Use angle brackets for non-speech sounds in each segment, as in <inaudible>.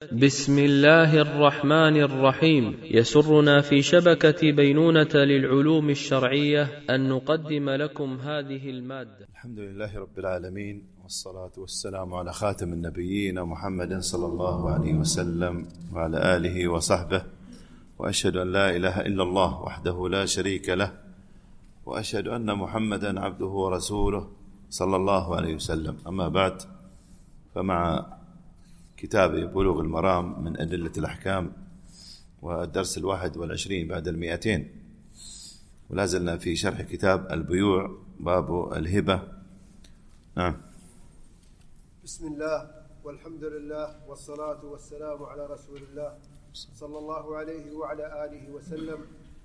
بسم الله الرحمن الرحيم. يسرنا في شبكة بينونة للعلوم الشرعية أن نقدم لكم هذه المادة. الحمد لله رب العالمين والصلاة والسلام على خاتم النبيين محمد صلى الله عليه وسلم وعلى آله وصحبه وأشهد أن لا إله إلا الله وحده لا شريك له وأشهد أن محمدا عبده ورسوله صلى الله عليه وسلم. أما بعد فمع كتاب بلوغ المرام من أدلة الأحكام والدرس الواحد والعشرين بعد المئتين. ولا زلنا في شرح كتاب البيوع باب الهبة. نعم. بسم الله والحمد لله والصلاة والسلام على رسول الله صلى الله عليه وعلى آله وسلم.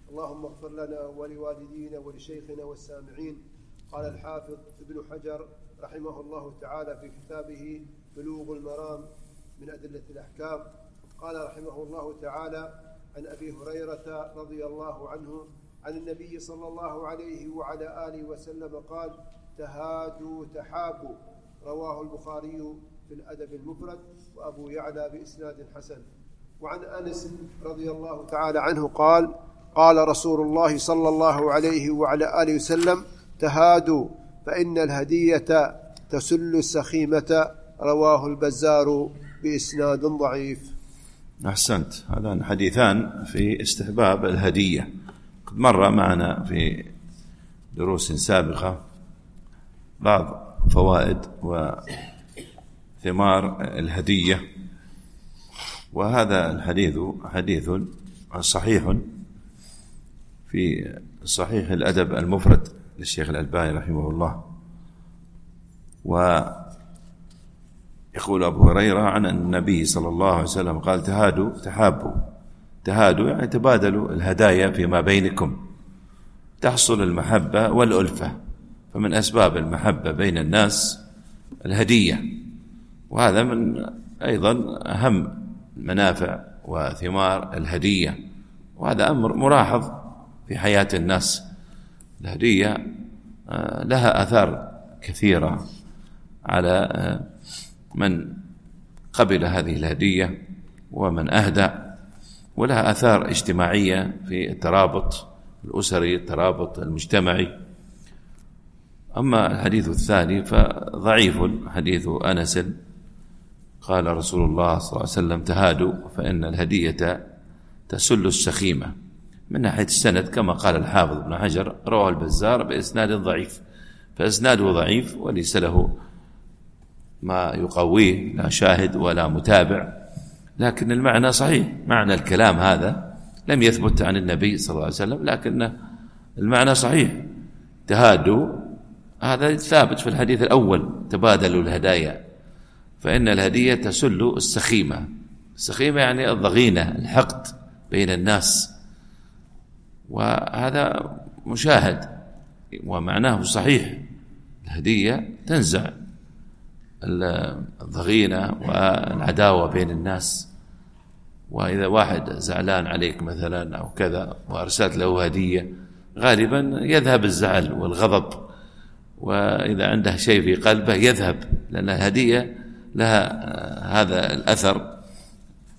اللهم اغفر لنا ولوالدينا ولشيخنا والسامعين. قال الحافظ ابن حجر رحمه الله تعالى في كتابه بلوغ المرام. من أدلة الأحكام. قال رحمه الله تعالى عن أبي هريرة رضي الله عنه عن النبي صلى الله عليه وعلى آله وسلم قال تهادوا تحابوا. رواه البخاري في الأدب المفرد وأبو يعلى بإسناد حسن. وعن أنس رضي الله تعالى عنه قال قال رسول الله صلى الله عليه وعلى آله وسلم تهادوا فإن الهدية تسل السخيمة. رواه البزار بإسناد ضعيف. أحسنت. هذان حديثان في استحباب الهدية. قد مر معنا في دروس سابقة بعض فوائد وثمار الهدية. وهذا الحديث حديث صحيح في صحيح الأدب المفرد للشيخ الألباني رحمه الله. و يقول أبو هريرة عن النبي صلى الله عليه وسلم قال تهادوا تحابوا. تهادوا يعني تبادلوا الهدايا فيما بينكم. تحصل المحبة والألفة. فمن أسباب المحبة بين الناس الهدية. وهذا من أيضا أهم منافع وثمار الهدية. وهذا أمر ملاحظ في حياة الناس. الهدية آه، لها آثار كثيرة على آه، من قبل هذه الهدية ومن أهدى ولها آثار اجتماعية في الترابط الأسري الترابط المجتمعي. أما الحديث الثاني فضعيف حديث أنس. قال رسول الله صلى الله عليه وسلم تهادوا فإن الهدية تسل السخيمة. من ناحية السند كما قال الحافظ ابن حجر رواه البزار بإسناد ضعيف. فإسناده ضعيف وليس له ما يقويه لا شاهد ولا متابع. لكن المعنى صحيح. معنى الكلام هذا لم يثبت عن النبي صلى الله عليه وسلم لكن المعنى صحيح. تهادوا. هذا ثابت في الحديث الأول تبادلوا الهدايا. فإن الهدية تسل السخيمة. السخيمة يعني الضغينة الحقد بين الناس. وهذا مشاهد ومعناه صحيح. الهدية تنزع. الضغينة والعداوة بين الناس. وإذا واحد زعلان عليك مثلا أو كذا وأرسلت له هدية غالبا يذهب الزعل والغضب. وإذا عنده شيء في قلبه يذهب لأن الهدية لها هذا الأثر.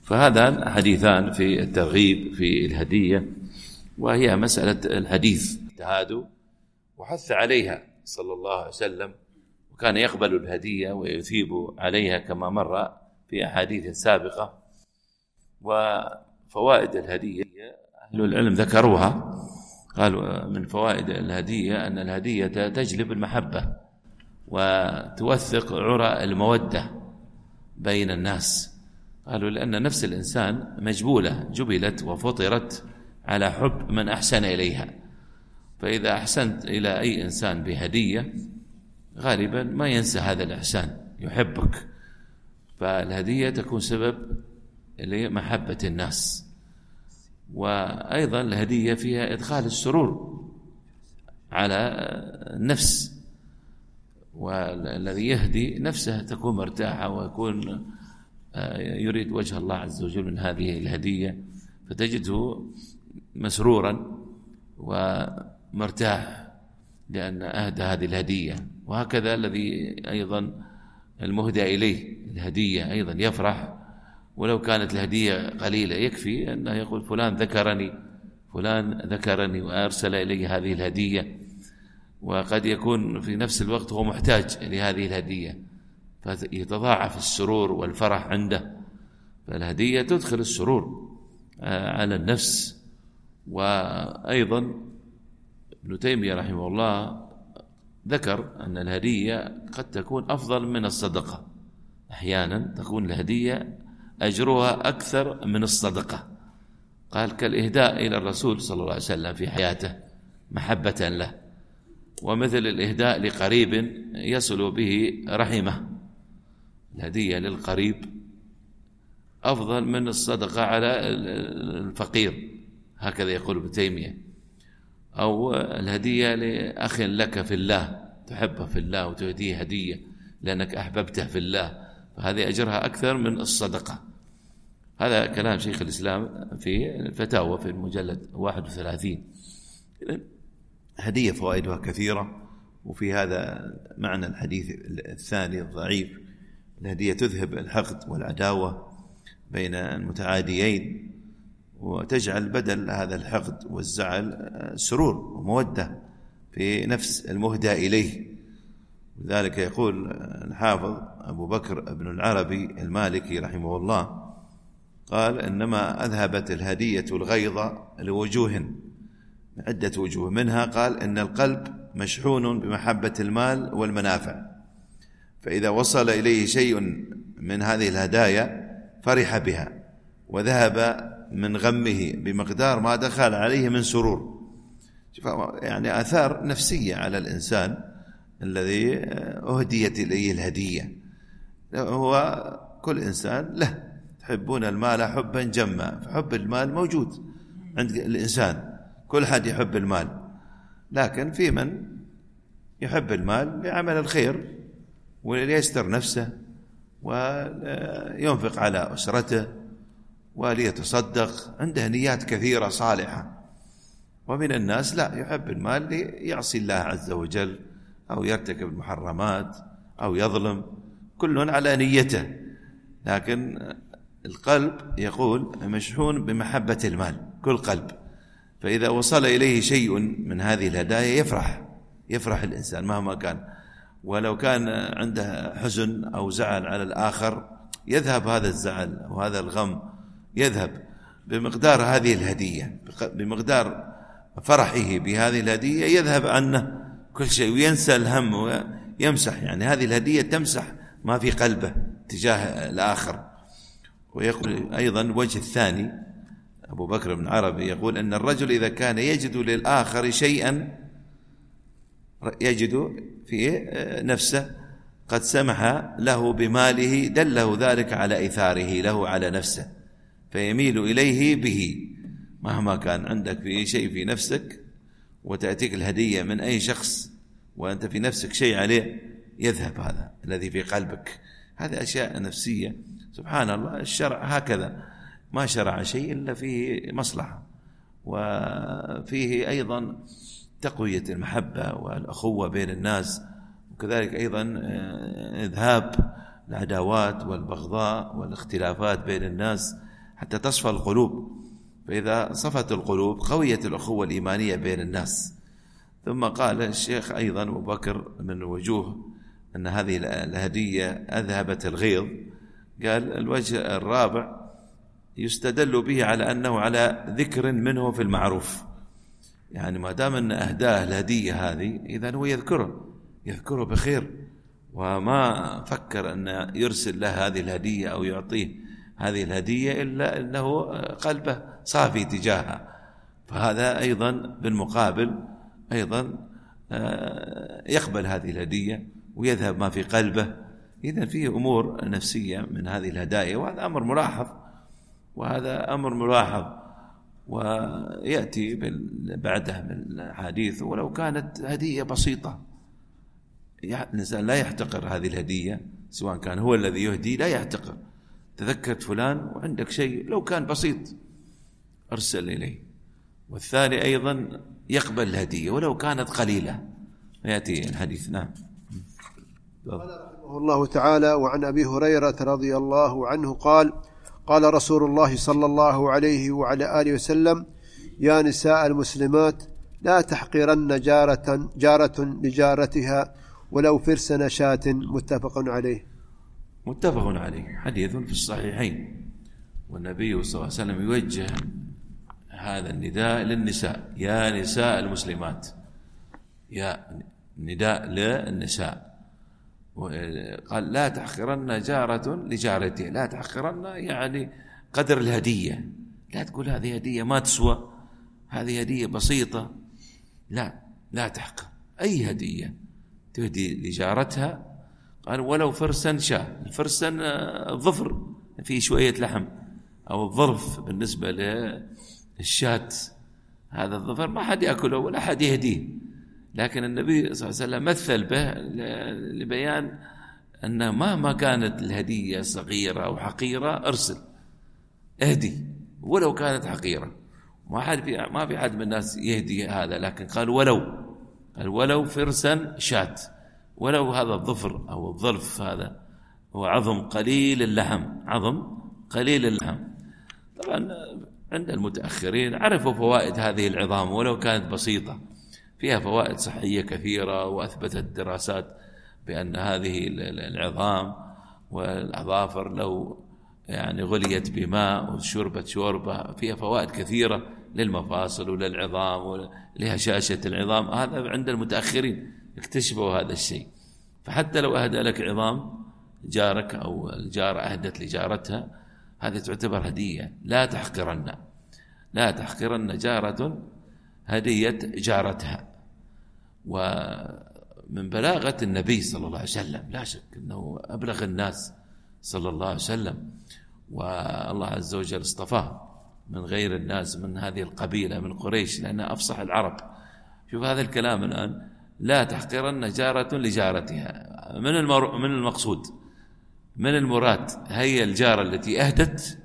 فهذا حديثان في الترغيب في الهدية وهي مسألة الحديث. تهادوا وحث عليها صلى الله عليه وسلم. وكان يقبل الهدية ويثيب عليها كما مر في أحاديث سابقة. وفوائد الهدية أهل العلم ذكروها. قالوا من فوائد الهدية أن الهدية تجلب المحبة وتوثق عرى المودة بين الناس. قالوا لأن نفس الإنسان مجبولة جبلت وفطرت على حب من أحسن إليها. فإذا أحسنت إلى أي إنسان بهدية غالبا ما ينسى هذا الإحسان يحبك. فالهدية تكون سبب لمحبة الناس. وأيضا الهدية فيها إدخال السرور على النفس. والذي يهدي نفسه تكون مرتاحة ويكون آه، يريد وجه الله عز وجل من هذه الهدية. فتجده مسرورا ومرتاح لأن أهدى هذه الهدية. وهكذا الذي أيضا المهدى إليه الهدية أيضا يفرح. ولو كانت الهدية قليلة يكفي أنه يقول فلان ذكرني فلان ذكرني وأرسل إلي هذه الهدية. وقد يكون في نفس الوقت هو محتاج لهذه الهدية. فيتضاعف السرور والفرح عنده. فالهدية تدخل السرور آه، على النفس. وأيضا ابن تيمية رحمه الله ذكر أن الهدية قد تكون أفضل من الصدقة. أحيانا تكون الهدية أجرها أكثر من الصدقة. قال كالإهداء إلى الرسول صلى الله عليه وسلم في حياته محبة له ومثل الإهداء لقريب يصل به رحمه. الهدية للقريب أفضل من الصدقة على الفقير. هكذا يقول ابن تيمية. أو الهدية لأخ لك في الله تحبه في الله وتهديه هدية لأنك أحببته في الله. فهذه أجرها أكثر من الصدقة. هذا كلام شيخ الإسلام في الفتاوى في المجلد 31 هدية فوائدها كثيرة وفي هذا معنى الحديث الثاني الضعيف. الهدية تذهب الحقد والعداوة بين المتعاديين. وتجعل بدل هذا الحقد والزعل سرور ومودة في نفس المهدى إليه. لذلك يقول الحافظ أبو بكر بن العربي المالكي رحمه الله قال إنما أذهبت الهدية الغيظ لوجوه عدة وجوه. منها قال إن القلب مشحون بمحبة المال والمنافع. فإذا وصل إليه شيء من هذه الهدايا فرح بها وذهب من غمه بمقدار ما دخل عليه من سرور. يعني آثار نفسية على الإنسان الذي أهديت إليه الهدية. هو كل إنسان له تحبون المال حبا جما فحب المال موجود عند الإنسان كل حد يحب المال. لكن في من يحب المال لعمل الخير وليستر نفسه وينفق على أسرته وليتصدق عنده نيات كثيرة صالحة. ومن الناس لا يحب المال ليعصي الله عز وجل أو يرتكب المحرمات أو يظلم كل على نيته. لكن القلب يقول مشحون بمحبة المال كل قلب. فإذا وصل إليه شيء من هذه الهدايا يفرح يفرح الإنسان مهما كان. ولو كان عنده حزن أو زعل على الآخر يذهب هذا الزعل أو هذا الغم يذهب بمقدار هذه الهدية بمقدار فرحه بهذه الهدية يذهب عنه كل شيء وينسى الهم ويمسح. يعني هذه الهدية تمسح ما في قلبه تجاه الآخر. ويقول أيضا الوجه الثاني أبو بكر بن عربي يقول أن الرجل إذا كان يجد للآخر شيئا يجد في نفسه قد سمح له بماله دله ذلك على إيثاره له على نفسه. فيميل إليه به. مهما كان عندك في شيء في نفسك وتأتيك الهدية من أي شخص وأنت في نفسك شيء عليه يذهب هذا الذي في قلبك. هذه أشياء نفسية. سبحان الله الشرع هكذا. ما شرع شيء إلا فيه مصلحة. وفيه أيضا تقوية المحبة والأخوة بين الناس. وكذلك أيضا آه، إذهاب العداوات والبغضاء والاختلافات بين الناس. حتى تصفى القلوب. فإذا صفت القلوب قويت الأخوة الإيمانية بين الناس. ثم قال الشيخ أيضا أبو بكر من وجوه أن هذه الهدية أذهبت الغيظ. قال الوجه الرابع يستدل به على أنه على ذكر منه في المعروف. يعني ما دام أن أهداه الهدية هذه إذا هو يذكره يذكره بخير. وما فكر أن يرسل له هذه الهدية أو يعطيه. هذه الهدية إلا أنه قلبه صافي تجاهها فهذا أيضا بالمقابل أيضا آه، يقبل هذه الهدية ويذهب ما في قلبه. إذا فيه أمور نفسية من هذه الهدايا وهذا أمر ملاحظ. وهذا أمر ملاحظ. ويأتي بعده من الحديث ولو كانت هدية بسيطة. الإنسان لا يحتقر هذه الهدية سواء كان هو الذي يهدي لا يحتقر. تذكرت فلان وعندك شيء لو كان بسيط أرسل إليه. والثاني أيضا يقبل الهدية ولو كانت قليلة. يأتي الحديث. نعم. الله تعالى وعن أبي هريرة رضي الله عنه قال قال رسول الله صلى الله عليه وعلى آله وسلم يا نساء المسلمات لا تحقرن جارة, جارة لجارتها ولو فرس نشاة. متفق عليه. متفق عليه. حديث في الصحيحين. والنبي صلى الله عليه وسلم يوجه هذا النداء للنساء. يا نساء المسلمات. يا نداء للنساء. قال لا تحقرن جارة لجارتها لا تحقرن يعني قدر الهدية. لا تقول هذه هدية ما تسوى. هذه هدية بسيطة. لا لا تحقر أي هدية تهدي لجارتها قال ولو فرسا شاة الفرسا ظفر فيه شوية لحم أو الظرف بالنسبة للشاة. هذا الظفر ما حد يأكله ولا حد يهديه. لكن النبي صلى الله عليه وسلم مثل به لبيان أن مهما كانت الهدية صغيرة أو حقيرة أرسل اهدي. ولو كانت حقيرة. ما حد في ما في حد من الناس يهدي هذا. لكن قال ولو قال ولو فرسا شات ولو هذا الظفر أو الظرف هذا هو عظم قليل اللحم عظم قليل اللحم. طبعا عند المتأخرين عرفوا فوائد هذه العظام ولو كانت بسيطة. فيها فوائد صحية كثيرة وأثبتت دراسات بأن هذه العظام والأظافر لو يعني غليت بماء وشربت شوربة فيها فوائد كثيرة للمفاصل وللعظام ولهشاشة العظام. هذا عند المتأخرين. اكتشفوا هذا الشيء. فحتى لو أهدى لك عظام جارك أو الجارة أهدت لجارتها هذه تعتبر هدية. لا تحقرن. لا تحقرن جارة هدية جارتها. ومن بلاغة النبي صلى الله عليه وسلم لا شك أنه أبلغ الناس صلى الله عليه وسلم والله عز وجل اصطفاه من غير الناس من هذه القبيلة من قريش لأنها أفصح العرب. شوف هذا الكلام الآن لا تحقرن جارة لجارتها. من المر... من المقصود؟ من المراد هي الجارة التي أهدت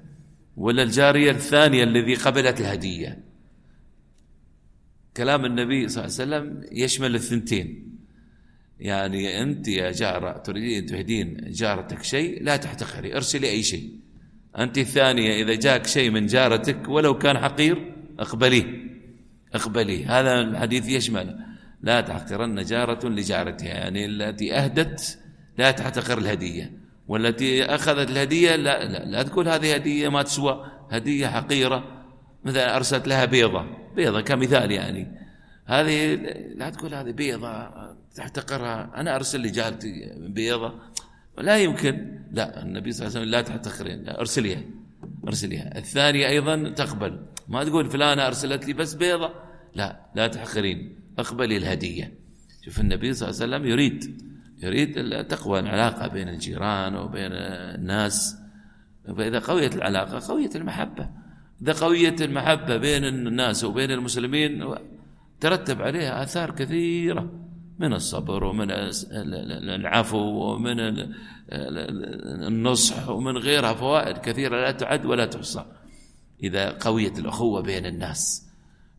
ولا الجارية الثانية الذي قبلت الهدية؟ كلام النبي صلى الله عليه وسلم يشمل الثنتين. يعني أنت يا جارة تريدين تهدين جارتك شيء لا تحتقري ارسلي أي شيء. أنت الثانية إذا جاك شيء من جارتك ولو كان حقير اقبليه. اقبليه. هذا الحديث يشمل. لا تحقرن جارة لجارتها يعني التي أهدت لا تحتقر الهدية والتي أخذت الهدية لا, لا, لا تقول هذه هدية ما تسوى هدية حقيرة مثلا أرسلت لها بيضة بيضة كمثال يعني. هذه لا تقول هذه بيضة تحتقرها أنا أرسل لجارتي بيضة لا يمكن لا النبي صلى الله عليه وسلم لا تحتقرين لا أرسليها أرسليها. الثانية أيضا تقبل ما تقول فلانة أرسلت لي بس بيضة لا لا تحقرين. اقبلي الهدية. شوف النبي صلى الله عليه وسلم يريد يريد تقوى العلاقة بين الجيران وبين الناس. فإذا قويت العلاقة قويت المحبة. إذا قويت المحبة بين الناس وبين المسلمين ترتب عليها آثار كثيرة. من الصبر ومن العفو ومن النصح ومن غيرها فوائد كثيرة لا تعد ولا تحصى. إذا قويت الأخوة بين الناس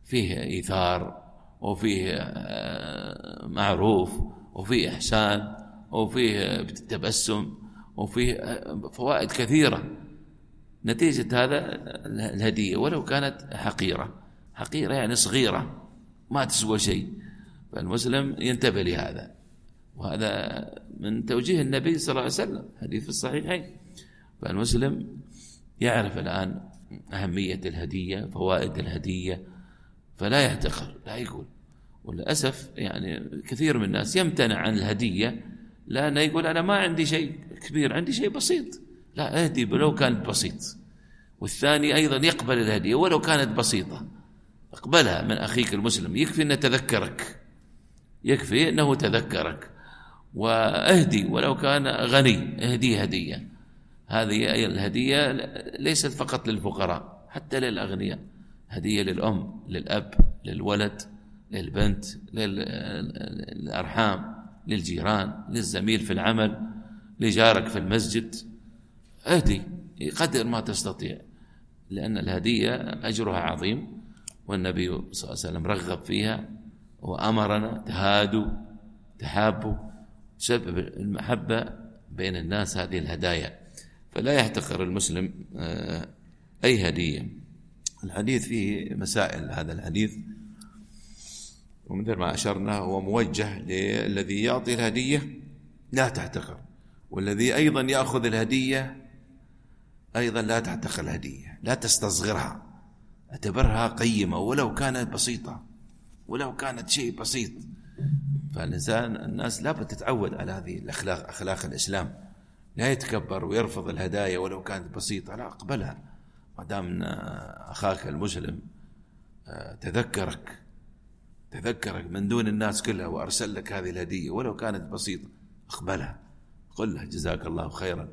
فيه إيثار وفيه آه، معروف وفيه إحسان وفيه تبسم وفيه آه، فوائد كثيرة. نتيجة هذا الهدية ولو كانت حقيرة. حقيرة يعني صغيرة ما تسوى شيء. فالمسلم ينتبه لهذا. وهذا من توجيه النبي صلى الله عليه وسلم حديث الصحيحين. فالمسلم يعرف الآن أهمية الهدية فوائد الهدية فلا يحتقر لا يقول. وللأسف يعني كثير من الناس يمتنع عن الهدية لأنه يقول أنا ما عندي شيء كبير عندي شيء بسيط. لا اهدي ولو كانت بسيط. والثاني أيضا يقبل الهدية ولو كانت بسيطة. اقبلها من أخيك المسلم يكفي أنه تذكرك. يكفي أنه تذكرك. وأهدي ولو كان غني اهديه هدية. هذه الهدية ليست فقط للفقراء حتى للأغنياء. هدية للأم للأب للولد للبنت للأرحام للجيران للزميل في العمل لجارك في المسجد. اهدي قدر ما تستطيع لأن الهدية أجرها عظيم والنبي صلى الله عليه وسلم رغب فيها وأمرنا تهادوا تحابوا تسبب المحبة بين الناس هذه الهدايا. فلا يحتقر المسلم آه، أي هدية. الحديث فيه مسائل هذا الحديث. ومثل ما أشرنا هو موجه للذي يعطي الهدية لا تحتقر والذي أيضا يأخذ الهدية أيضا لا تحتقر الهدية لا تستصغرها. أعتبرها قيمة ولو كانت بسيطة ولو كانت شيء بسيط. فالإنسان الناس لابد تتعود على هذه الأخلاق أخلاق الإسلام. لا يتكبر ويرفض الهدايا ولو كانت بسيطة لا أقبلها. ما دام أخاك المسلم آه، تذكرك تذكرك من دون الناس كلها وأرسل لك هذه الهدية ولو كانت بسيطة أقبلها قل له جزاك الله خيرا.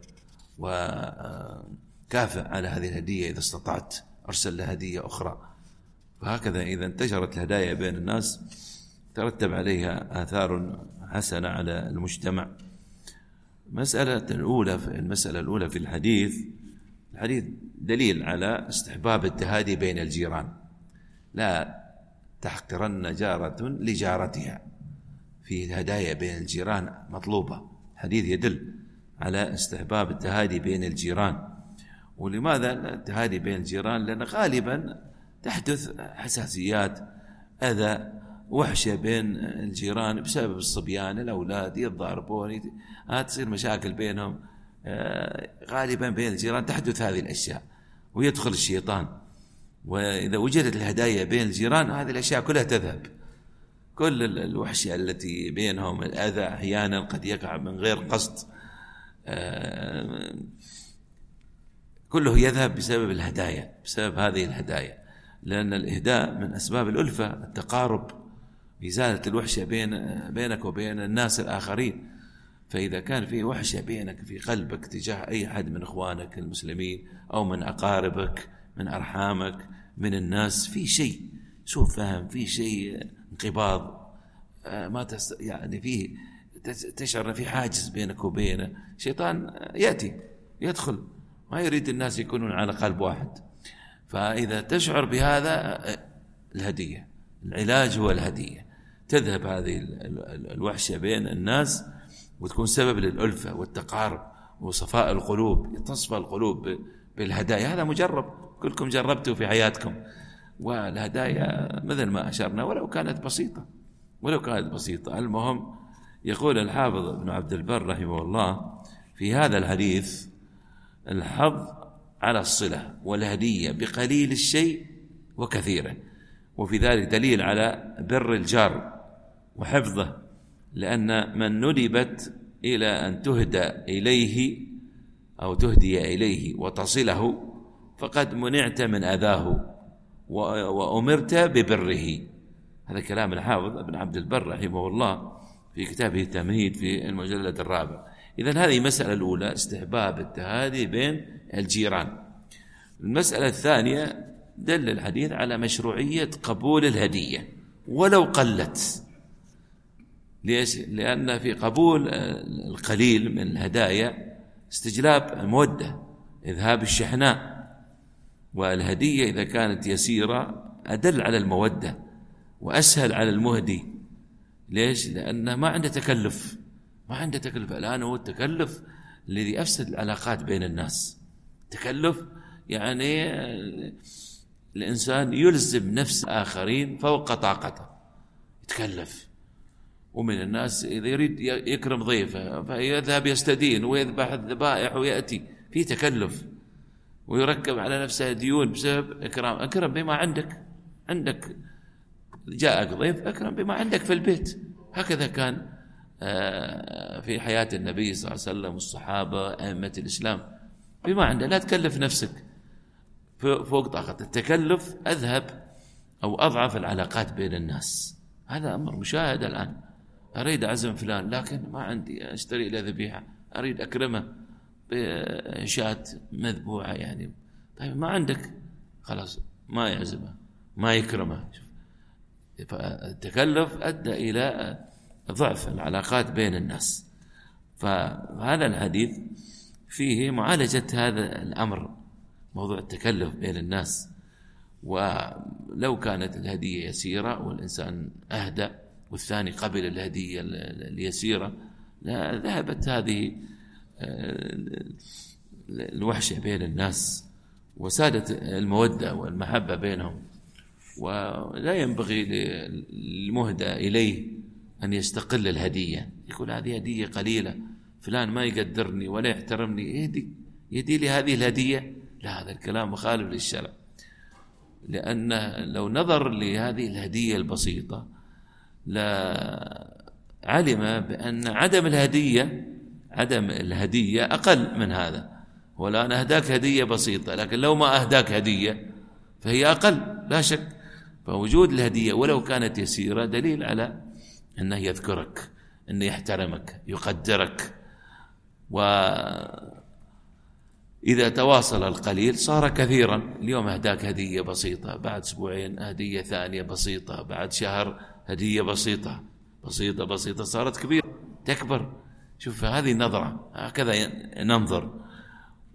وكافئ على هذه الهدية إذا استطعت أرسل له هدية أخرى. فهكذا إذا انتشرت الهدايا بين الناس ترتب عليها آثار حسنة على المجتمع. مسألة الأولى المسألة الأولى في الحديث الحديث دليل على استحباب التهادي بين الجيران. لا تحقرن جارة لجارتها. في الهدايا بين الجيران مطلوبة. حديث يدل على استحباب التهادي بين الجيران. ولماذا التهادي بين الجيران؟ لأن غالبا تحدث حساسيات أذى وحشة بين الجيران بسبب الصبيان الأولاد يتضاربون تصير مشاكل بينهم. آه، غالبا بين الجيران تحدث هذه الأشياء ويدخل الشيطان. وإذا وجدت الهدايا بين الجيران هذه الأشياء كلها تذهب. كل الوحشة التي بينهم الأذى أحيانا قد يقع من غير قصد. آه، كله يذهب بسبب الهدايا بسبب هذه الهدايا. لأن الإهداء من أسباب الألفة التقارب إزالة الوحشة بين بينك وبين الناس الآخرين. فإذا كان في وحشة بينك في قلبك تجاه أي أحد من إخوانك المسلمين أو من أقاربك من أرحامك من الناس في شيء سوء فهم في شيء انقباض آه، ما تست... يعني فيه تشعر في حاجز بينك وبينه. شيطان يأتي يدخل ما يريد الناس يكونون على قلب واحد. فإذا تشعر بهذا الهدية العلاج هو الهدية. تذهب هذه الوحشة بين الناس وتكون سبب للألفة والتقارب وصفاء القلوب تصفى القلوب بالهدايا. هذا مجرب. كلكم جربتوا في حياتكم. والهدايا مثل ما أشرنا ولو كانت بسيطة. ولو كانت بسيطة. المهم يقول الحافظ ابن عبد البر رحمه الله في هذا الحديث الحظ على الصلة والهدية بقليل الشيء وكثيره. وفي ذلك دليل على بر الجار وحفظه. لأن من ندبت إلى أن تهدى إليه أو تهدي إليه وتصله فقد منعت من أذاه وأمرت ببره. هذا كلام الحافظ ابن عبد البر رحمه الله في كتابه التمهيد في المجلد الرابع. إذا هذه المسألة الأولى استحباب التهادي بين الجيران. المسألة الثانية دل الحديث على مشروعية قبول الهدية ولو قلت. ليش؟ لأن في قبول القليل من الهدايا استجلاب المودة إذهاب الشحناء والهدية إذا كانت يسيرة أدل على المودة وأسهل على المهدي ليش؟ لأنه ما عنده تكلف ما عنده تكلف الآن هو التكلف الذي أفسد العلاقات بين الناس تكلف يعني الإنسان يلزم نفس الآخرين فوق طاقته يتكلف ومن الناس إذا يريد يكرم ضيفه فيذهب يستدين ويذبح الذبائح ويأتي. في تكلف. ويركب على نفسه ديون بسبب إكرام. أكرم بما عندك. عندك. جاءك ضيف أكرم بما عندك في البيت. هكذا كان آه، في حياة النبي صلى الله عليه وسلم والصحابة أئمة الإسلام. بما عنده لا تكلف نفسك. فوق طاقة. التكلف أذهب أو أضعف العلاقات بين الناس. هذا أمر مشاهد الآن. أريد أعزم فلان لكن ما عندي أشتري له ذبيحة. أريد أكرمه بشاة مذبوحة يعني. طيب ما عندك؟ خلاص ما يعزمه ما يكرمه. فالتكلف أدى إلى ضعف العلاقات بين الناس. فهذا الحديث فيه معالجة هذا الأمر موضوع التكلف بين الناس. ولو كانت الهدية يسيرة والإنسان أهدى والثاني قبل الهدية اليسيرة ذهبت هذه الوحشة بين الناس وسادت المودة والمحبة بينهم ولا ينبغي للمهدى إليه أن يستقل الهدية. يقول هذه هدية قليلة فلان ما يقدرني ولا يحترمني يهدي يهدي لي هذه الهدية؟ لا هذا الكلام مخالف للشرع. لأن لو نظر لهذه الهدية البسيطة لا علم بأن عدم الهدية عدم الهدية أقل من هذا. والآن أهداك هدية بسيطة لكن لو ما أهداك هدية فهي أقل لا شك. فوجود الهدية ولو كانت يسيرة دليل على أنه يذكرك أنه يحترمك يقدرك. وإذا تواصل القليل صار كثيرا. اليوم أهداك هدية بسيطة بعد أسبوعين هدية ثانية بسيطة بعد شهر هدية بسيطة. بسيطة بسيطة. صارت كبيرة. تكبر. شوف هذه نظرة. هكذا ننظر.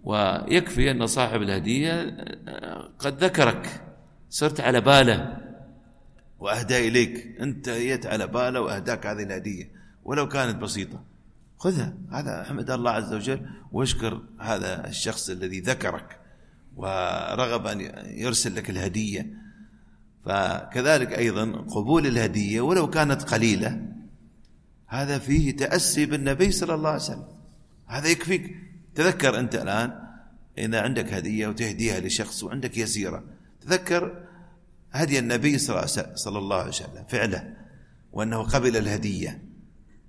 ويكفي أن صاحب الهدية قد ذكرك. صرت على باله. وأهدى إليك. أنت جيت على باله وأهداك هذه الهدية. ولو كانت بسيطة. خذها. هذا أحمد الله عز وجل. واشكر هذا الشخص الذي ذكرك. ورغب أن يرسل لك الهدية. فكذلك أيضا قبول الهدية ولو كانت قليلة هذا فيه تأسي بالنبي صلى الله عليه وسلم. هذا يكفيك. تذكر أنت الآن إذا عندك هدية وتهديها لشخص وعندك يسيرة. تذكر هدي النبي صلى الله عليه وسلم فعله وأنه قبل الهدية.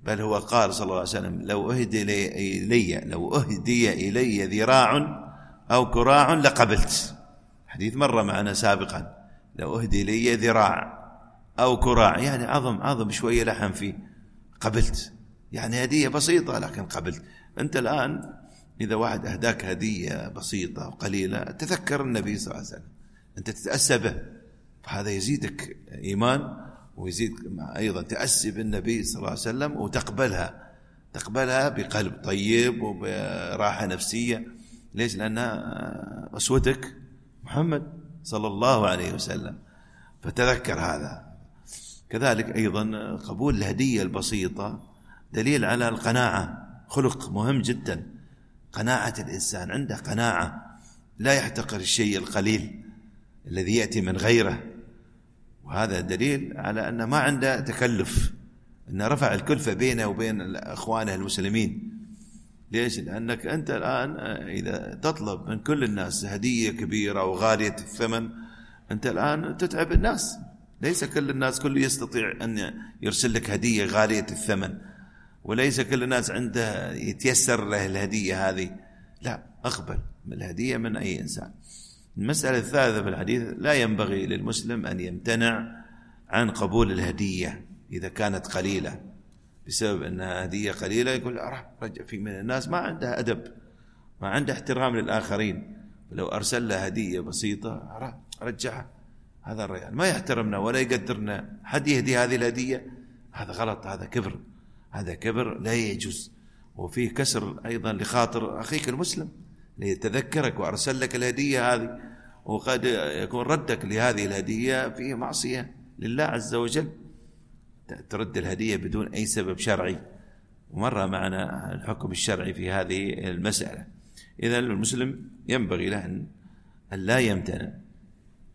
بل هو قال صلى الله عليه وسلم لو أهدي إلي لو أهدي إلي ذراع أو كراع لقبلت. حديث مر معنا سابقا. لو أهدي إلي ذراع أو كراع يعني عظم عظم شوية لحم فيه. قبلت. يعني هدية بسيطة لكن قبلت. أنت الآن إذا واحد أهداك هدية بسيطة وقليلة تذكر النبي صلى الله عليه وسلم. أنت تتأسى به. فهذا يزيدك إيمان ويزيد أيضا تأسي بالنبي صلى الله عليه وسلم وتقبلها. تقبلها بقلب طيب وبراحة نفسية. ليش؟ لأنها أسوتك محمد. صلى الله عليه وسلم. فتذكر هذا. كذلك أيضا قبول الهدية البسيطة دليل على القناعة. خلق مهم جدا. قناعة الإنسان عنده قناعة. لا يحتقر الشيء القليل الذي يأتي من غيره. وهذا دليل على أنه ما عنده تكلف أنه رفع الكلفة بينه وبين أخوانه المسلمين. ليش؟ لأنك أنت الآن إذا تطلب من كل الناس هدية كبيرة وغالية الثمن أنت الآن تتعب الناس. ليس كل الناس كله يستطيع أن يرسل لك هدية غالية الثمن وليس كل الناس عنده يتيسر له الهدية هذه. لا أقبل. الهدية من أي إنسان. المسألة الثالثة في الحديث لا ينبغي للمسلم أن يمتنع عن قبول الهدية إذا كانت قليلة. بسبب أنها هدية قليلة يقول رجع في من الناس ما عنده أدب ما عنده احترام للآخرين. لو أرسل له هدية بسيطة رجعها. هذا الرجال ما يحترمنا ولا يقدرنا. حد يهدي هذه الهدية؟ هذا غلط هذا كبر هذا كبر لا يجوز. وفيه كسر أيضا لخاطر أخيك المسلم ليتذكرك وأرسل لك الهدية هذه. وقد يكون ردك لهذه الهدية فيه معصية لله عز وجل. ترد الهدية بدون أي سبب شرعي. ومر معنا الحكم الشرعي في هذه المسألة. إذا المسلم ينبغي له أن لا يمتنع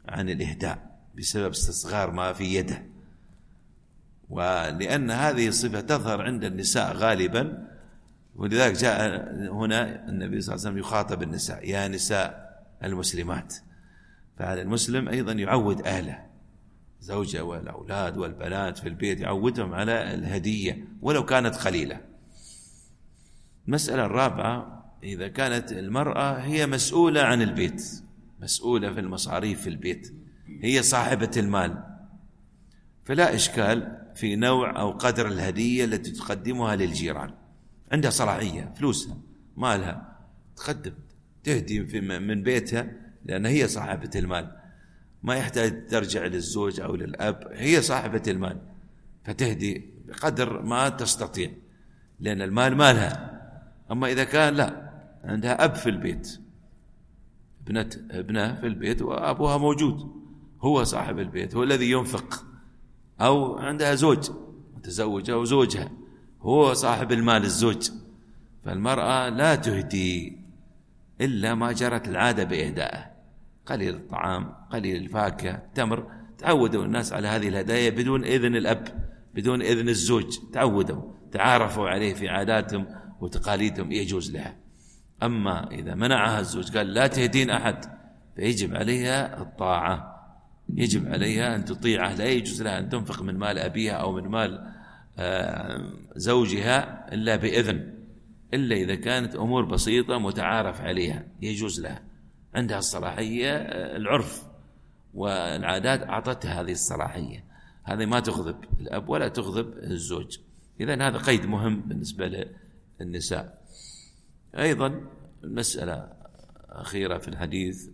عن الإهداء بسبب استصغار ما في يده. ولأن هذه الصفة تظهر عند النساء غالبا. ولذلك جاء هنا النبي صلى الله عليه وسلم يخاطب النساء. يا نساء المسلمات. فعلى المسلم أيضا يعود أهله. زوجة والأولاد والبنات في البيت يعودهم على الهدية ولو كانت قليلة المسألة الرابعة إذا كانت المرأة هي مسؤولة عن البيت مسؤولة في المصاريف في البيت هي صاحبة المال. فلا إشكال في نوع أو قدر الهدية التي تقدمها للجيران. عندها صلاحية فلوسها مالها تقدم تهدي من بيتها لأن هي صاحبة المال. ما يحتاج ترجع للزوج أو للأب. هي صاحبة المال فتهدي بقدر ما تستطيع لأن المال مالها. أما إذا كان لا عندها أب في البيت ابنة ابنة في البيت وأبوها موجود هو صاحب البيت هو الذي ينفق. أو عندها زوج متزوجة وزوجها هو صاحب المال الزوج. فالمرأة لا تهدي إلا ما جرت العادة بإهدائه قليل الطعام قليل الفاكهة تمر. تعودوا الناس على هذه الهدايا بدون إذن الأب بدون إذن الزوج. تعودوا تعارفوا عليه في عاداتهم وتقاليدهم يجوز لها. أما إذا منعها الزوج قال لا تهدين أحد فيجب عليها الطاعة. يجب عليها أن تطيعه لا يجوز لها أن تنفق من مال أبيها أو من مال آه، زوجها إلا بإذن إلا إذا كانت أمور بسيطة متعارف عليها يجوز لها. عندها الصلاحية آه، العرف. والعادات أعطتها هذه الصلاحية. هذه ما تغضب الأب ولا تغضب الزوج. إذا هذا قيد مهم بالنسبة للنساء. أيضا المسألة أخيرة في الحديث.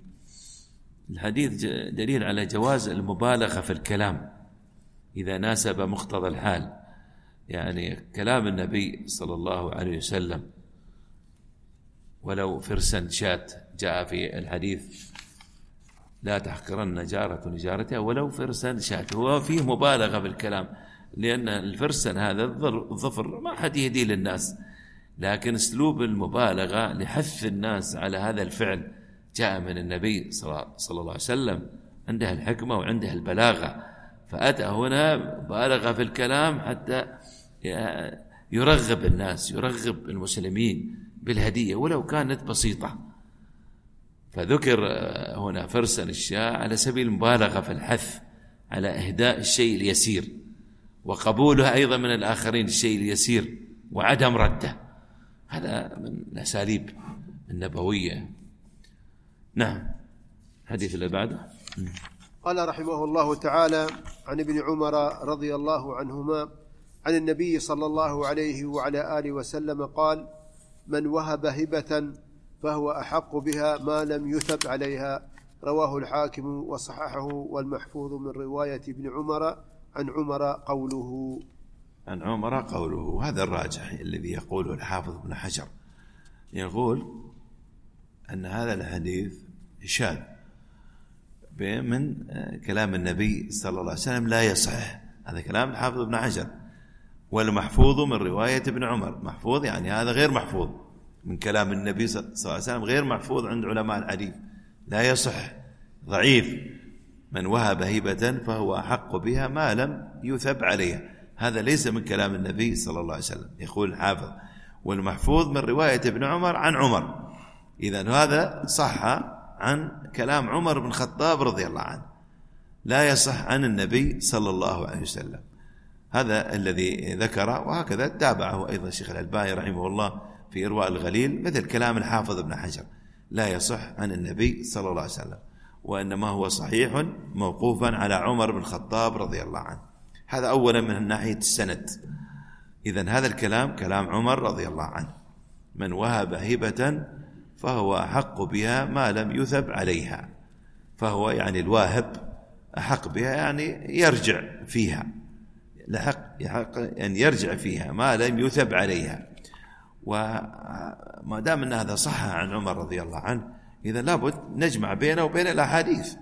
الحديث دليل على جواز المبالغة في الكلام. إذا ناسب مقتضى الحال. يعني كلام النبي صلى الله عليه وسلم. ولو فرسا شات. جاء في الحديث لا تحقرن جارة لجارتها ولو فرسا شات هو فيه مبالغة بالكلام لأن الفرسن هذا الظفر ما حد يهدي للناس. لكن أسلوب المبالغة لحث الناس على هذا الفعل جاء من النبي صلى الله عليه وسلم. عنده الحكمة وعنده البلاغة. فأتى هنا بالغ في الكلام حتى يرغب الناس يرغب المسلمين بالهدية ولو كانت بسيطة. فذكر هنا فرسا الشاة على سبيل المبالغة في الحث على إهداء الشيء اليسير وقبولها أيضا من الآخرين الشيء اليسير وعدم رده. هذا من الأساليب النبوية. نعم. حديث اللي بعده. قال رحمه الله تعالى عن ابن عمر رضي الله عنهما عن النبي صلى الله عليه وعلى آله وسلم قال من وهب هبة فهو أحق بها ما لم يثب عليها. رواه الحاكم وصححه والمحفوظ من رواية ابن عمر عن عمر قوله. عن عمر قوله. هذا الراجح الذي يقوله الحافظ ابن حجر. يقول أن هذا الحديث شاذ من كلام النبي صلى الله عليه وسلم لا يصح. هذا كلام الحافظ ابن حجر. والمحفوظ من رواية ابن عمر. محفوظ يعني هذا غير محفوظ. من كلام النبي صلى الله عليه وسلم غير محفوظ عند علماء الحديث. لا يصح. ضعيف. من وهب هبة فهو أحق بها ما لم يثب عليها هذا ليس من كلام النبي صلى الله عليه وسلم. يقول الحافظ والمحفوظ من رواية ابن عمر عن عمر. إذا هذا صح عن كلام عمر بن الخطاب رضي الله عنه. لا يصح عن النبي صلى الله عليه وسلم. هذا الذي ذكر وهكذا تابعه أيضا الشيخ الألباني رحمه الله. في إرواء الغليل مثل كلام الحافظ ابن حجر. لا يصح عن النبي صلى الله عليه وسلم وإنما هو صحيح موقوفا على عمر بن الخطاب رضي الله عنه. هذا أولا من ناحية السند. إذا هذا الكلام كلام عمر رضي الله عنه. من وهب هبة فهو أحق بها ما لم يثب عليها. فهو يعني الواهب أحق بها يعني يرجع فيها. لحق يحق أن يرجع فيها ما لم يثب عليها. وما دام أن هذا صح عن عمر رضي الله عنه إذا لابد نجمع بينه وبين الأحاديث.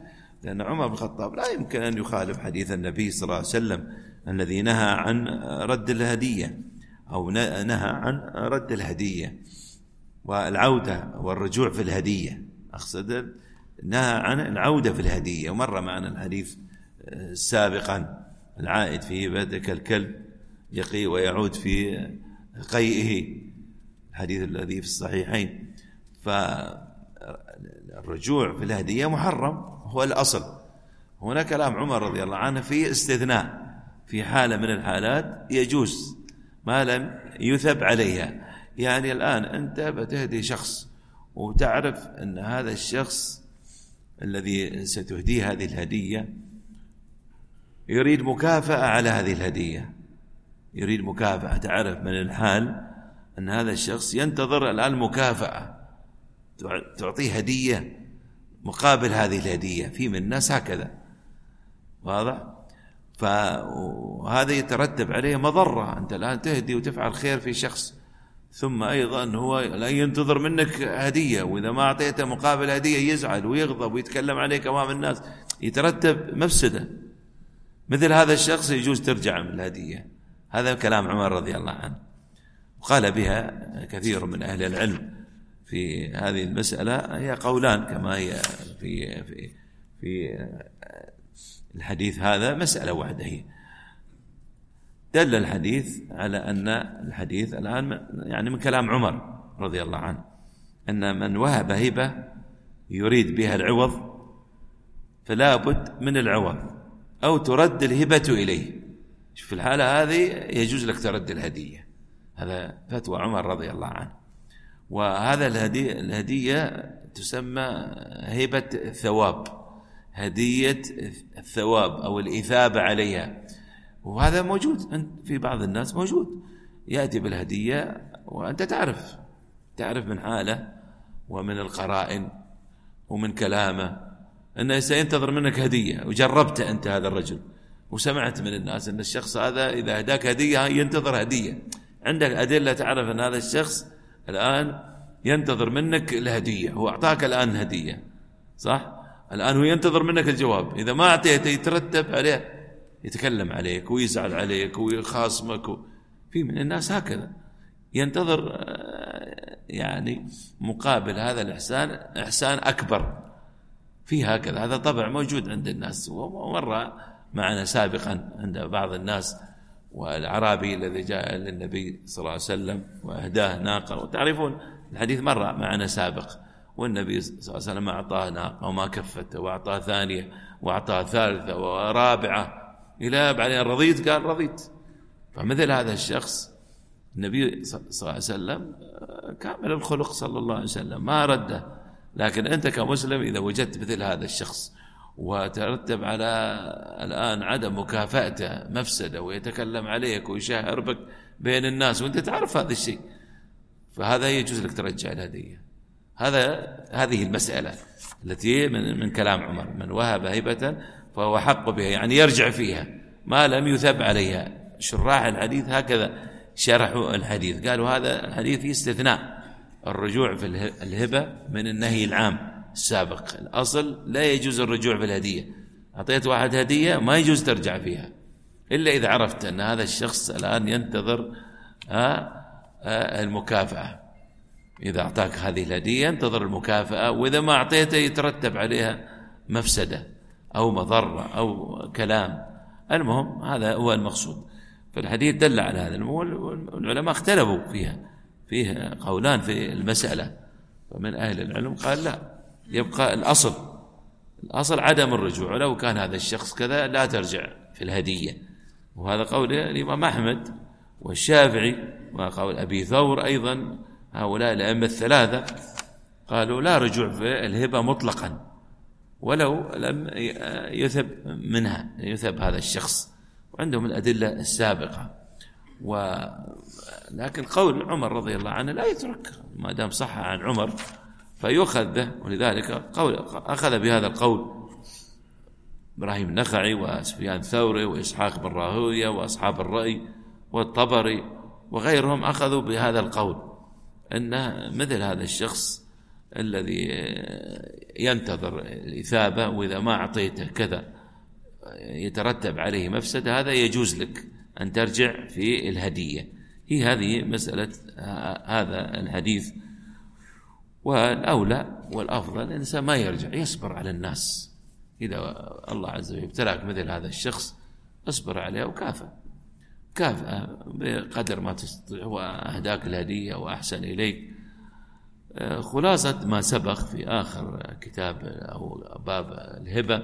لأن عمر بن الخطاب لا يمكن أن يخالف حديث النبي صلى الله عليه وسلم الذي نهى عن رد الهدية أو نهى عن رد الهدية. والعودة والرجوع في الهدية. أقصد نهى عن العودة في الهدية. ومر معنا الحديث آه، سابقا. العائد في بدك الكلب يقي ويعود في قيئه. الحديث الذي في الصحيحين. فالرجوع في الهدية محرم هو الأصل. هنا كلام عمر رضي الله عنه في استثناء. في حالة من الحالات يجوز ما لم يثب عليها. يعني الآن أنت بتهدي شخص وتعرف أن هذا الشخص الذي ستهديه هذه الهدية يريد مكافأة على هذه الهدية. يريد مكافأة تعرف من الحال؟ أن هذا الشخص ينتظر الآن مكافأة. تعطيه هدية مقابل هذه الهدية. في من الناس هكذا. واضح؟ فهذا يترتب عليه مضرة. أنت الآن تهدي وتفعل خير في شخص ثم أيضا هو لا ينتظر منك هدية. وإذا ما أعطيته مقابل هدية يزعل ويغضب ويتكلم عليك أمام الناس. يترتب مفسدة. مثل هذا الشخص يجوز ترجع من الهدية. هذا كلام عمر رضي الله عنه. وقال بها كثير من أهل العلم في هذه المسألة هي قولان كما هي في في في الحديث هذا مسألة واحدة هي. دل الحديث على أن الحديث الآن يعني من كلام عمر رضي الله عنه أن من وهب هبة يريد بها العوض فلا بد من العوض أو ترد الهبة إليه. في الحالة هذه يجوز لك ترد الهدية. هذا فتوى عمر رضي الله عنه. وهذا الهدية, الهدية تسمى هبة الثواب هدية الثواب أو الإثابة عليها. وهذا موجود في بعض الناس موجود. يأتي بالهدية وأنت تعرف تعرف من حاله ومن القرائن ومن كلامه. أنه سينتظر منك هدية وجربت أنت هذا الرجل وسمعت من الناس أن الشخص هذا إذا هداك هدية ينتظر هدية. عندك أدلة تعرف أن هذا الشخص الآن ينتظر منك الهدية هو أعطاك الآن هدية صح؟ الآن هو ينتظر منك الجواب إذا ما أعطيته يترتب عليه يتكلم عليك ويزعل عليك ويخاصمك و... في من الناس هكذا ينتظر آه، يعني مقابل هذا الإحسان إحسان أكبر في هكذا هذا طبع موجود عند الناس ومر معنا سابقا عند بعض الناس والأعرابي الذي جاء للنبي صلى الله عليه وسلم وأهداه ناقة. وتعرفون الحديث مر معنا سابق والنبي صلى الله عليه وسلم أعطاه ناقة وما كفته وأعطاه ثانية وأعطاه ثالثة ورابعة إلى بعدين رضيت قال رضيت. فمثل هذا الشخص النبي صلى الله عليه وسلم كامل الخلق صلى الله عليه وسلم ما رده. لكن أنت كمسلم إذا وجدت مثل هذا الشخص وترتب على الآن عدم مكافأته مفسدة ويتكلم عليك ويشهر بك بين الناس وأنت تعرف هذا الشيء. فهذا يجوز لك ترجع الهدية هذا هذه المسألة التي من, من كلام عمر من وهب هبة فهو حق بها يعني يرجع فيها ما لم يثب عليها. شراح الحديث هكذا شرحوا الحديث. قالوا هذا الحديث استثناء الرجوع في الهبة من النهي العام. السابق. الأصل لا يجوز الرجوع في الهدية. أعطيت واحد هدية ما يجوز ترجع فيها. إلا إذا عرفت أن هذا الشخص الآن ينتظر المكافأة. إذا أعطاك هذه الهدية انتظر المكافأة وإذا ما أعطيته يترتب عليها مفسدة أو مضرة أو كلام. المهم هذا هو المقصود. فالحديث دل على هذا. والعلماء اختلفوا فيها. فيه قولان في المسألة. فمن أهل العلم قال لا. يبقى الأصل الأصل عدم الرجوع. ولو كان هذا الشخص كذا لا ترجع في الهدية. وهذا قول الإمام أحمد والشافعي وقول أبي ثور أيضا هؤلاء الأئمة الثلاثة قالوا لا رجوع في الهبة مطلقا ولو لم يثب منها يثب هذا الشخص. وعندهم الأدلة السابقة. و لكن قول عمر رضي الله عنه لا يترك ما دام صح عن عمر فيؤخذ به ولذلك قول أخذ بهذا القول إبراهيم النخعي وسفيان الثوري وإسحاق بن راهوية وأصحاب الرأي والطبري وغيرهم أخذوا بهذا القول أن مثل هذا الشخص الذي ينتظر الإثابة وإذا ما أعطيته كذا يترتب عليه مفسدة هذا يجوز لك أن ترجع في الهدية. هي هذه مسألة هذا الحديث والأولى والأفضل الإنسان ما يرجع يصبر على الناس. إذا الله عز وجل ابتلاك مثل هذا الشخص اصبر عليه وكافأ. كافأ بقدر ما تستطيع وأهداك الهدية وأحسن إليك. خلاصة ما سبق في آخر كتاب أو باب الهبة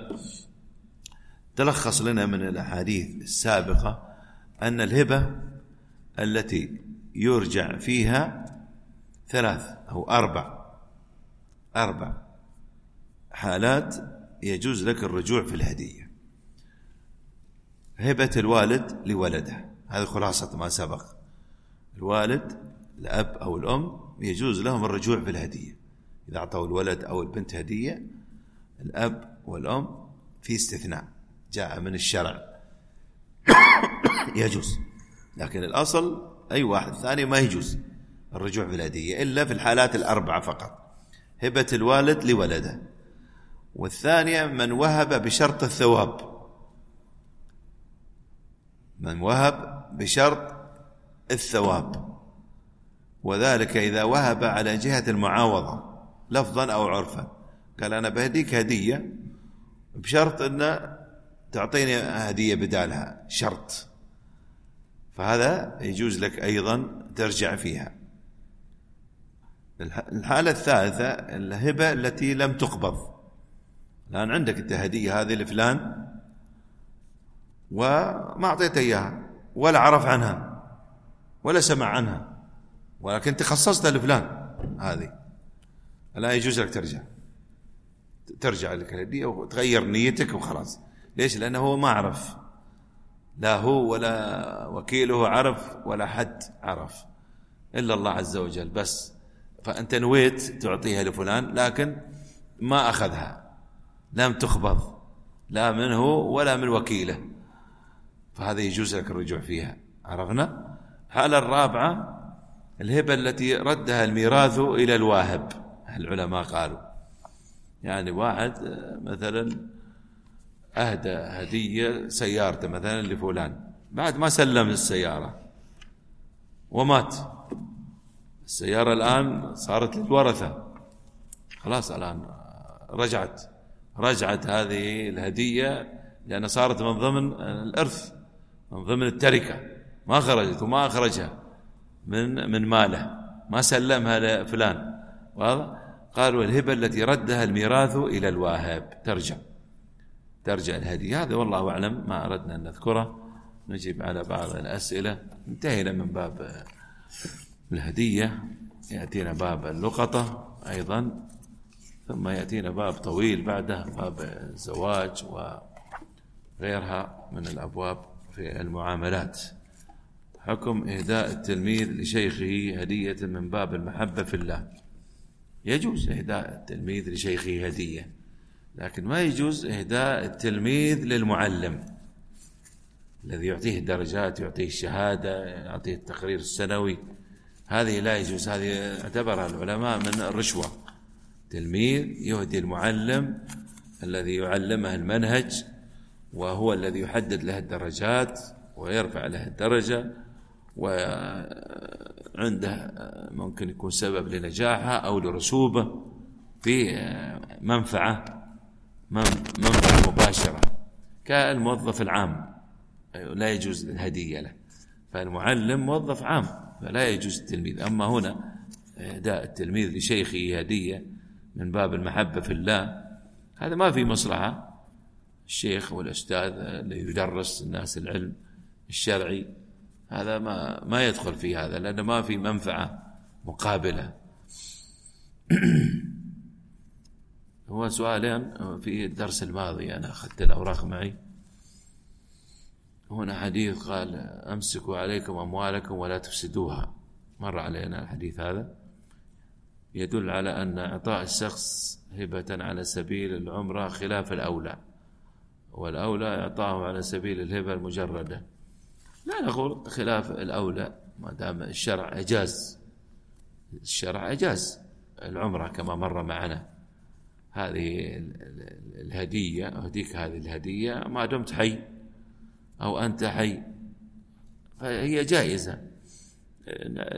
تلخص لنا من الأحاديث السابقة أن الهبة التي يرجع فيها ثلاث أو أربع أربع حالات يجوز لك الرجوع في الهدية. هبة الوالد لولده. هذه خلاصة ما سبق. الوالد الأب أو الأم يجوز لهم الرجوع في الهدية. إذا أعطوا الولد أو البنت هدية الأب والأم في استثناء جاء من الشرع. <coughs> يجوز. لكن الأصل أي واحد ثاني ما يجوز الرجوع في الهدية إلا في الحالات الأربعة فقط. هبة الوالد لولده. والثانية من وهب بشرط الثواب. من وهب بشرط الثواب. وذلك إذا وهب على جهة المعاوضة لفظا أو عرفا. قال أنا بهديك هدية بشرط أن تعطيني هدية بدالها شرط. فهذا يجوز لك أيضا ترجع فيها. الحالة الثالثة الهبة التي لم تقبض. الآن عندك أنت هدية هذه لفلان وما أعطيته إياها ولا عرف عنها ولا سمع عنها ولكن تخصصتها لفلان هذه. لا يجوز لك ترجع. ترجع لك الهدية وتغير نيتك وخلاص. ليش؟ لأنه هو ما عرف. لا هو ولا وكيله عرف ولا حد عرف. إلا الله عز وجل. بس فأنت نويت تعطيها لفلان لكن ما أخذها. لم تخبض لا منه ولا من وكيله. فهذا يجوز لك الرجوع فيها. عرفنا؟ الحالة الرابعة الهبة التي ردها الميراث إلى الواهب؟ العلماء قالوا. يعني واحد مثلا أهدى هدية سيارته مثلا لفلان. بعد ما سلم السيارة ومات. السيارة الآن صارت للورثة. خلاص الآن رجعت رجعت هذه الهدية لأنها صارت من ضمن الإرث من ضمن التركة. ما خرجت وما أخرجها من من ماله. ما سلمها لفلان. واضح؟ قالوا الهبة التي ردها الميراث إلى الواهب. ترجع. ترجع الهدية. هذا والله أعلم ما أردنا أن نذكره. نجيب على بعض الأسئلة. انتهينا من باب الهدية يأتينا باب اللقطة أيضا ثم يأتينا باب طويل بعده باب الزواج وغيرها من الأبواب في المعاملات. حكم إهداء التلميذ لشيخه هدية من باب المحبة في الله. يجوز إهداء التلميذ لشيخه هدية لكن ما يجوز إهداء التلميذ للمعلم. الذي يعطيه الدرجات يعطيه الشهادة يعطيه التقرير السنوي. هذه لا يجوز هذه اعتبرها العلماء من الرشوة. تلميذ يهدي المعلم الذي يعلمه المنهج وهو الذي يحدد له الدرجات ويرفع له الدرجة وعنده ممكن يكون سبب لنجاحها أو لرسوبة في منفعة منفعة مباشرة. كالموظف العام لا يجوز الهدية له. فالمعلم موظف عام. فلا يجوز التلميذ. أما هنا إهداء التلميذ لشيخه هدية من باب المحبة في الله. هذا ما في مصلحة. الشيخ والأستاذ اللي يدرس الناس العلم الشرعي هذا ما ما يدخل في هذا لأنه ما في منفعة مقابلة. <clears throat> هو سؤالين في الدرس الماضي أنا أخذت الأوراق معي. هنا حديث قال أمسكوا عليكم أموالكم ولا تفسدوها. مر علينا الحديث هذا. يدل على أن إعطاء الشخص هبة على سبيل العمرة خلاف الأولى. والأولى إعطاءه على سبيل الهبة المجردة. لا نقول خلاف الأولى ما دام الشرع أجاز. الشرع أجاز. العمرة كما مر معنا. هذه الهدية أهديك هذه الهدية ما دمت حي. أو أنت حي. فهي جائزة.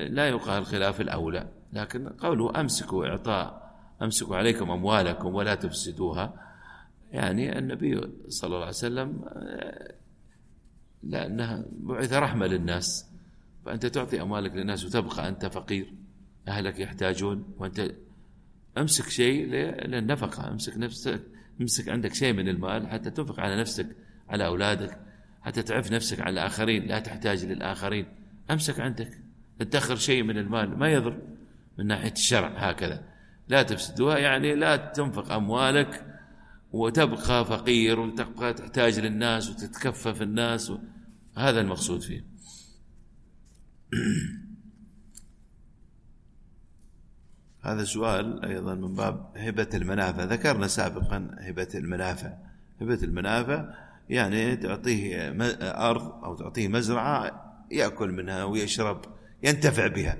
لا يقال خلاف الأولى لكن قوله أمسكوا إعطاء أمسكوا عليكم أموالكم ولا تفسدوها. يعني النبي صلى الله عليه وسلم لأنها بعث رحمة للناس. فأنت تعطي أموالك للناس وتبقى أنت فقير. أهلك يحتاجون وأنت أمسك شيء للنفقة. أمسك نفسك أمسك عندك شيء من المال حتى تنفق على نفسك على أولادك. حتى تعف نفسك على الآخرين لا تحتاج للآخرين. أمسك عندك ادخر شيء من المال ما يضر. من ناحية الشرع هكذا. لا تفسدوها يعني لا تنفق أموالك وتبقى فقير وتبقى تحتاج للناس وتتكفف الناس و... هذا المقصود فيه. <clears throat> هذا سؤال أيضا من باب هبة المنافع. ذكرنا سابقا هبة المنافع. هبة المنافع يعني تعطيه أرض أو تعطيه مزرعة يأكل منها ويشرب ينتفع بها.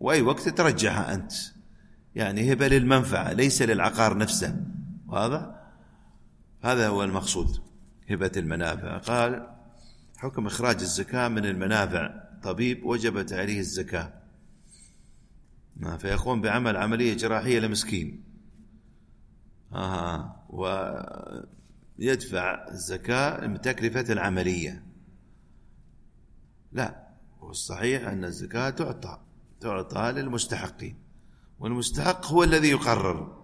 وأي وقت ترجعها أنت. يعني هبة للمنفعة ليس للعقار نفسه. واضح؟ هذا هو المقصود. هبة المنافع. قال حكم إخراج الزكاة من المنافع. طبيب وجبت عليه الزكاة. فيقوم بعمل عملية جراحية لمسكين. آه ويدفع الزكاة من تكلفة العملية. لا والصحيح أن الزكاة تعطى تعطى للمستحقين والمستحق هو الذي يقرر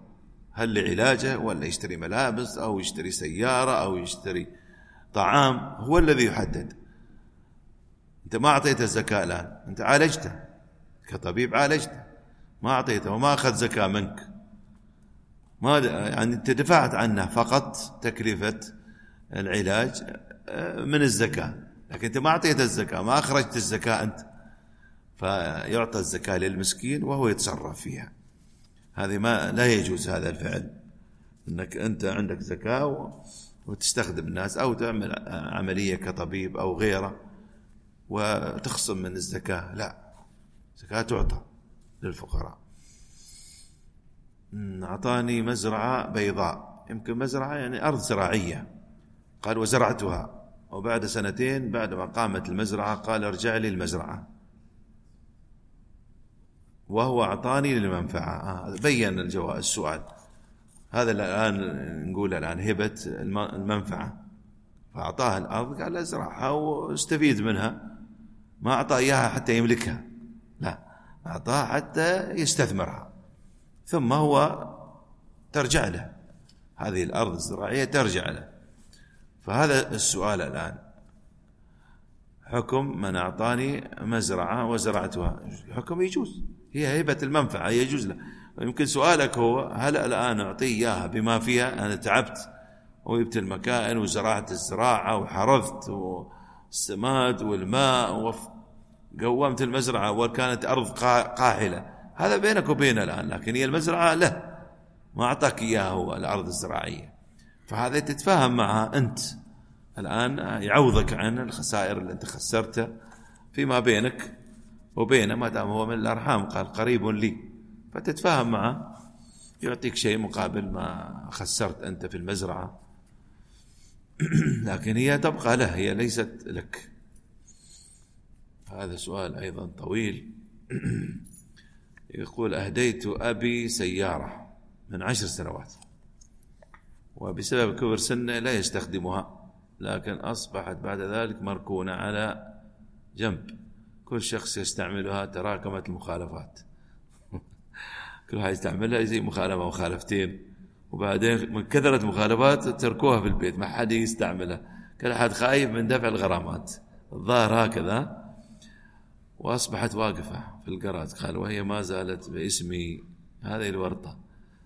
هل لعلاجه ولا يشتري ملابس أو يشتري سيارة أو يشتري طعام هو الذي يحدد. أنت ما أعطيته الزكاة الآن أنت عالجته كطبيب عالجته ما أعطيته وما أخذ زكاة منك. ما يعني أنت دفعت عنه فقط تكلفة العلاج آه، من الزكاة. لكن أنت ما أعطيته الزكاة ما أخرجت الزكاة أنت. فيعطى الزكاة للمسكين وهو يتصرف فيها. هذه ما لا يجوز هذا الفعل. إنك أنت عندك زكاة وتستخدم الناس أو تعمل عملية كطبيب أو غيره وتخصم من الزكاة. لا زكاة تعطى للفقراء. أعطاني مزرعة بيضاء. يمكن مزرعة يعني أرض زراعية. قال وزرعتها. وبعد سنتين بعد ما قامت المزرعة قال ارجع لي المزرعة. وهو أعطاني للمنفعة. آه بين الجواب السؤال. هذا الآن نقول الآن هبة المنفعة. فأعطاها الأرض قال ازرعها واستفيد منها. ما أعطاه إياها حتى يملكها. لا أعطاها حتى يستثمرها. ثم هو ترجع له. هذه الأرض الزراعية ترجع له. فهذا السؤال الآن. حكم من أعطاني مزرعة وزرعتها. حكم يجوز. هي هبة المنفعة يجوز له. يمكن سؤالك هو هل الآن أعطيه إياها بما فيها؟ أنا تعبت وجبت المكائن وزرعت الزراعة وحرثت والسماد والماء وقومت المزرعة وكانت أرض قاحلة. هذا بينك وبينه الآن لكن هي المزرعة له ما أعطاك إياها هو الأرض الزراعية. فهذا تتفاهم معها أنت. الآن يعوضك عن الخسائر اللي أنت خسرتها فيما بينك وبينه ما دام هو من الأرحام. قال قريب لي. فتتفاهم معه يعطيك شيء مقابل ما خسرت أنت في المزرعة. <clears throat> لكن هي تبقى له هي ليست لك. هذا سؤال أيضا طويل. <clears throat> يقول أهديت أبي سيارة من عشر سنوات. وبسبب كبر سنه لا يستخدمها لكن أصبحت بعد ذلك مركونة على جنب. كل شخص يستعملها تراكمت المخالفات. <laughs> كل واحد يستعملها يزي مخالفة مخالفتين. وبعدين من كثرة مخالفات تركوها في البيت ما حد يستعملها. كل أحد خايف من دفع الغرامات. الظاهر هكذا. وأصبحت واقفة في القراج. قال وهي ما زالت باسمي. هذه الورطة.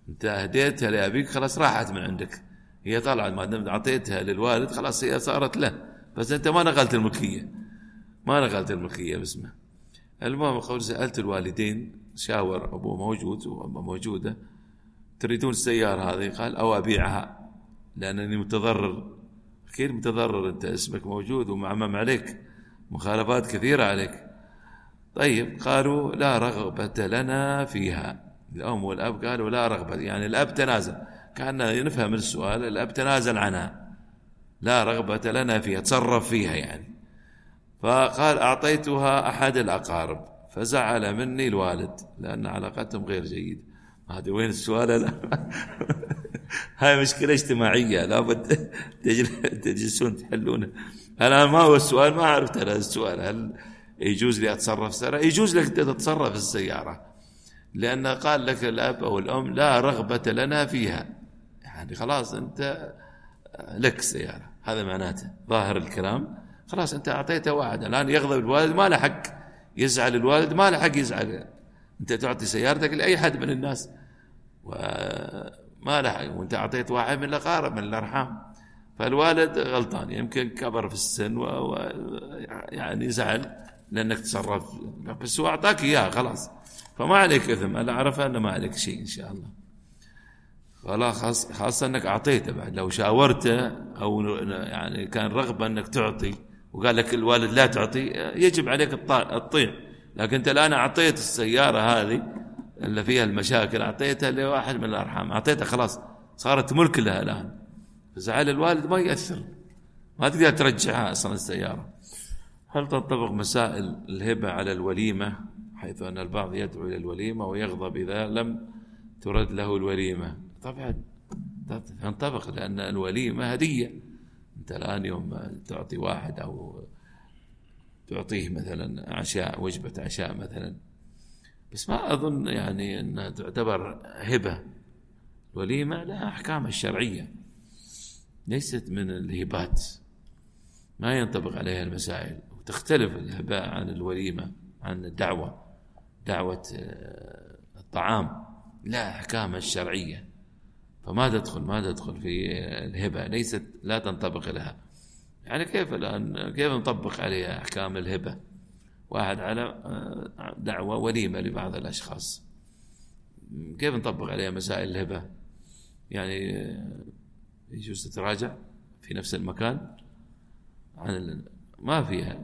أنت أهديتها لأبيك؟ خلاص راحت من عندك. هي طلعت ما دمت أعطيتها للوالد خلاص هي صارت له. بس أنت ما نقلت الملكية. ما نقلت الملكية باسمه. المهم قول سألت الوالدين شاور أبوه موجود وأمه موجودة. تريدون السيارة هذه؟ قال أو أبيعها. لأنني متضرر. كيف متضرر أنت اسمك موجود ومعمم عليك. مخالفات كثيرة عليك. طيب قالوا لا رغبة لنا فيها. الأم والأب قالوا لا رغبة يعني الأب تنازل. كان نفهم السؤال الأب تنازل عنها. لا رغبة لنا فيها تصرف فيها يعني. فقال أعطيتها أحد الأقارب فزعل مني الوالد لأن علاقتهم غير جيدة. هذا وين السؤال <laughs> هاي مشكلة اجتماعية لابد تجلسون تحلونه. الآن ما هو السؤال؟ ما عرفت هذا السؤال. هل يجوز لي أتصرف سيارة يجوز لك أنت تتصرف السيارة. لأن قال لك الأب أو الأم لا رغبة لنا فيها. يعني خلاص أنت لك سيارة. هذا معناته. ظاهر الكلام. خلاص أنت أعطيته وعد الآن يغضب الوالد ما له حق. يزعل الوالد ما له حق يزعل. أنت تعطي سيارتك لأي حد من الناس. وما له حق. وأنت أعطيت واحد من الأقارب من الأرحام. فالوالد غلطان. يمكن كبر في السن. و... يعني زعل. لأنك تصرف بس هو أعطاك إياها خلاص. فما عليك إثم. أنا أعرف ان ما عليك شيء إن شاء الله. خلاص خاصة أنك أعطيته بعد. لو شاورته أو يعني كان رغبة أنك تعطي وقال لك الوالد لا تعطي يجب عليك الطيع لكن أنت الآن أعطيت السيارة هذه اللي فيها المشاكل أعطيتها لواحد من الأرحام. أعطيتها خلاص. صارت ملك لها الآن. فزعل الوالد ما يأثر. ما تقدر ترجعها أصلا السيارة. هل تنطبق مسائل الهبة على الوليمة حيث أن البعض يدعو إلى الوليمة ويغضب إذا لم ترد له الوليمة؟ طبعا تنطبق لأن الوليمة هدية. أنت الآن يوم تعطي واحد أو تعطيه مثلا عشاء وجبة عشاء مثلا. بس ما أظن يعني أنها تعتبر هبة. الوليمة لها أحكام الشرعية. ليست من الهبات. ما ينطبق عليها المسائل. وتختلف الهباء عن الوليمة عن الدعوة دعوة آه، الطعام. لا أحكام الشرعية. فما تدخل ما تدخل في الهبة. ليست لا تنطبق لها. يعني كيف الآن كيف نطبق عليها أحكام الهبة؟ واحد على آه، دعوة وليمة لبعض الأشخاص. كيف نطبق عليها مسائل الهبة؟ يعني آه، يجوز تتراجع في نفس المكان عن ما فيها.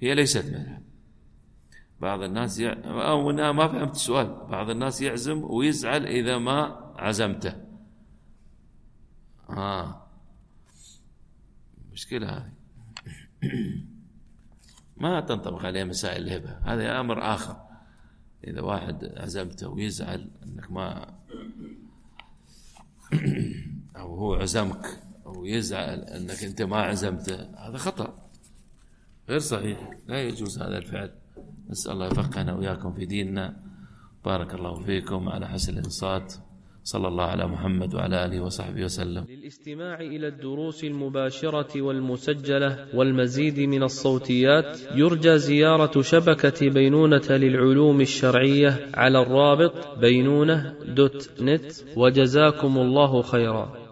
هي ليست منها. بعض الناس ي... أو ما فهمت السؤال. بعض الناس يعزم ويزعل إذا ما عزمته. آه. مشكلة هذه. <coughs> ما تنطبق عليه مسائل الهبة. هذا أمر آخر. إذا واحد عزمته ويزعل أنك ما <coughs> أو هو عزمك أو يزعل أنك أنت ما عزمته هذا خطأ. غير صحيح. لا يجوز هذا الفعل. نسأل الله يفقهنا وإياكم في ديننا. بارك الله فيكم على حسن الإنصات. صلى الله على محمد وعلى آله وصحبه وسلم. للاستماع إلى الدروس المباشرة والمسجلة والمزيد من الصوتيات يرجى زيارة شبكة بينونة للعلوم الشرعية على الرابط بينونة دوت نت. وجزاكم الله خيرا.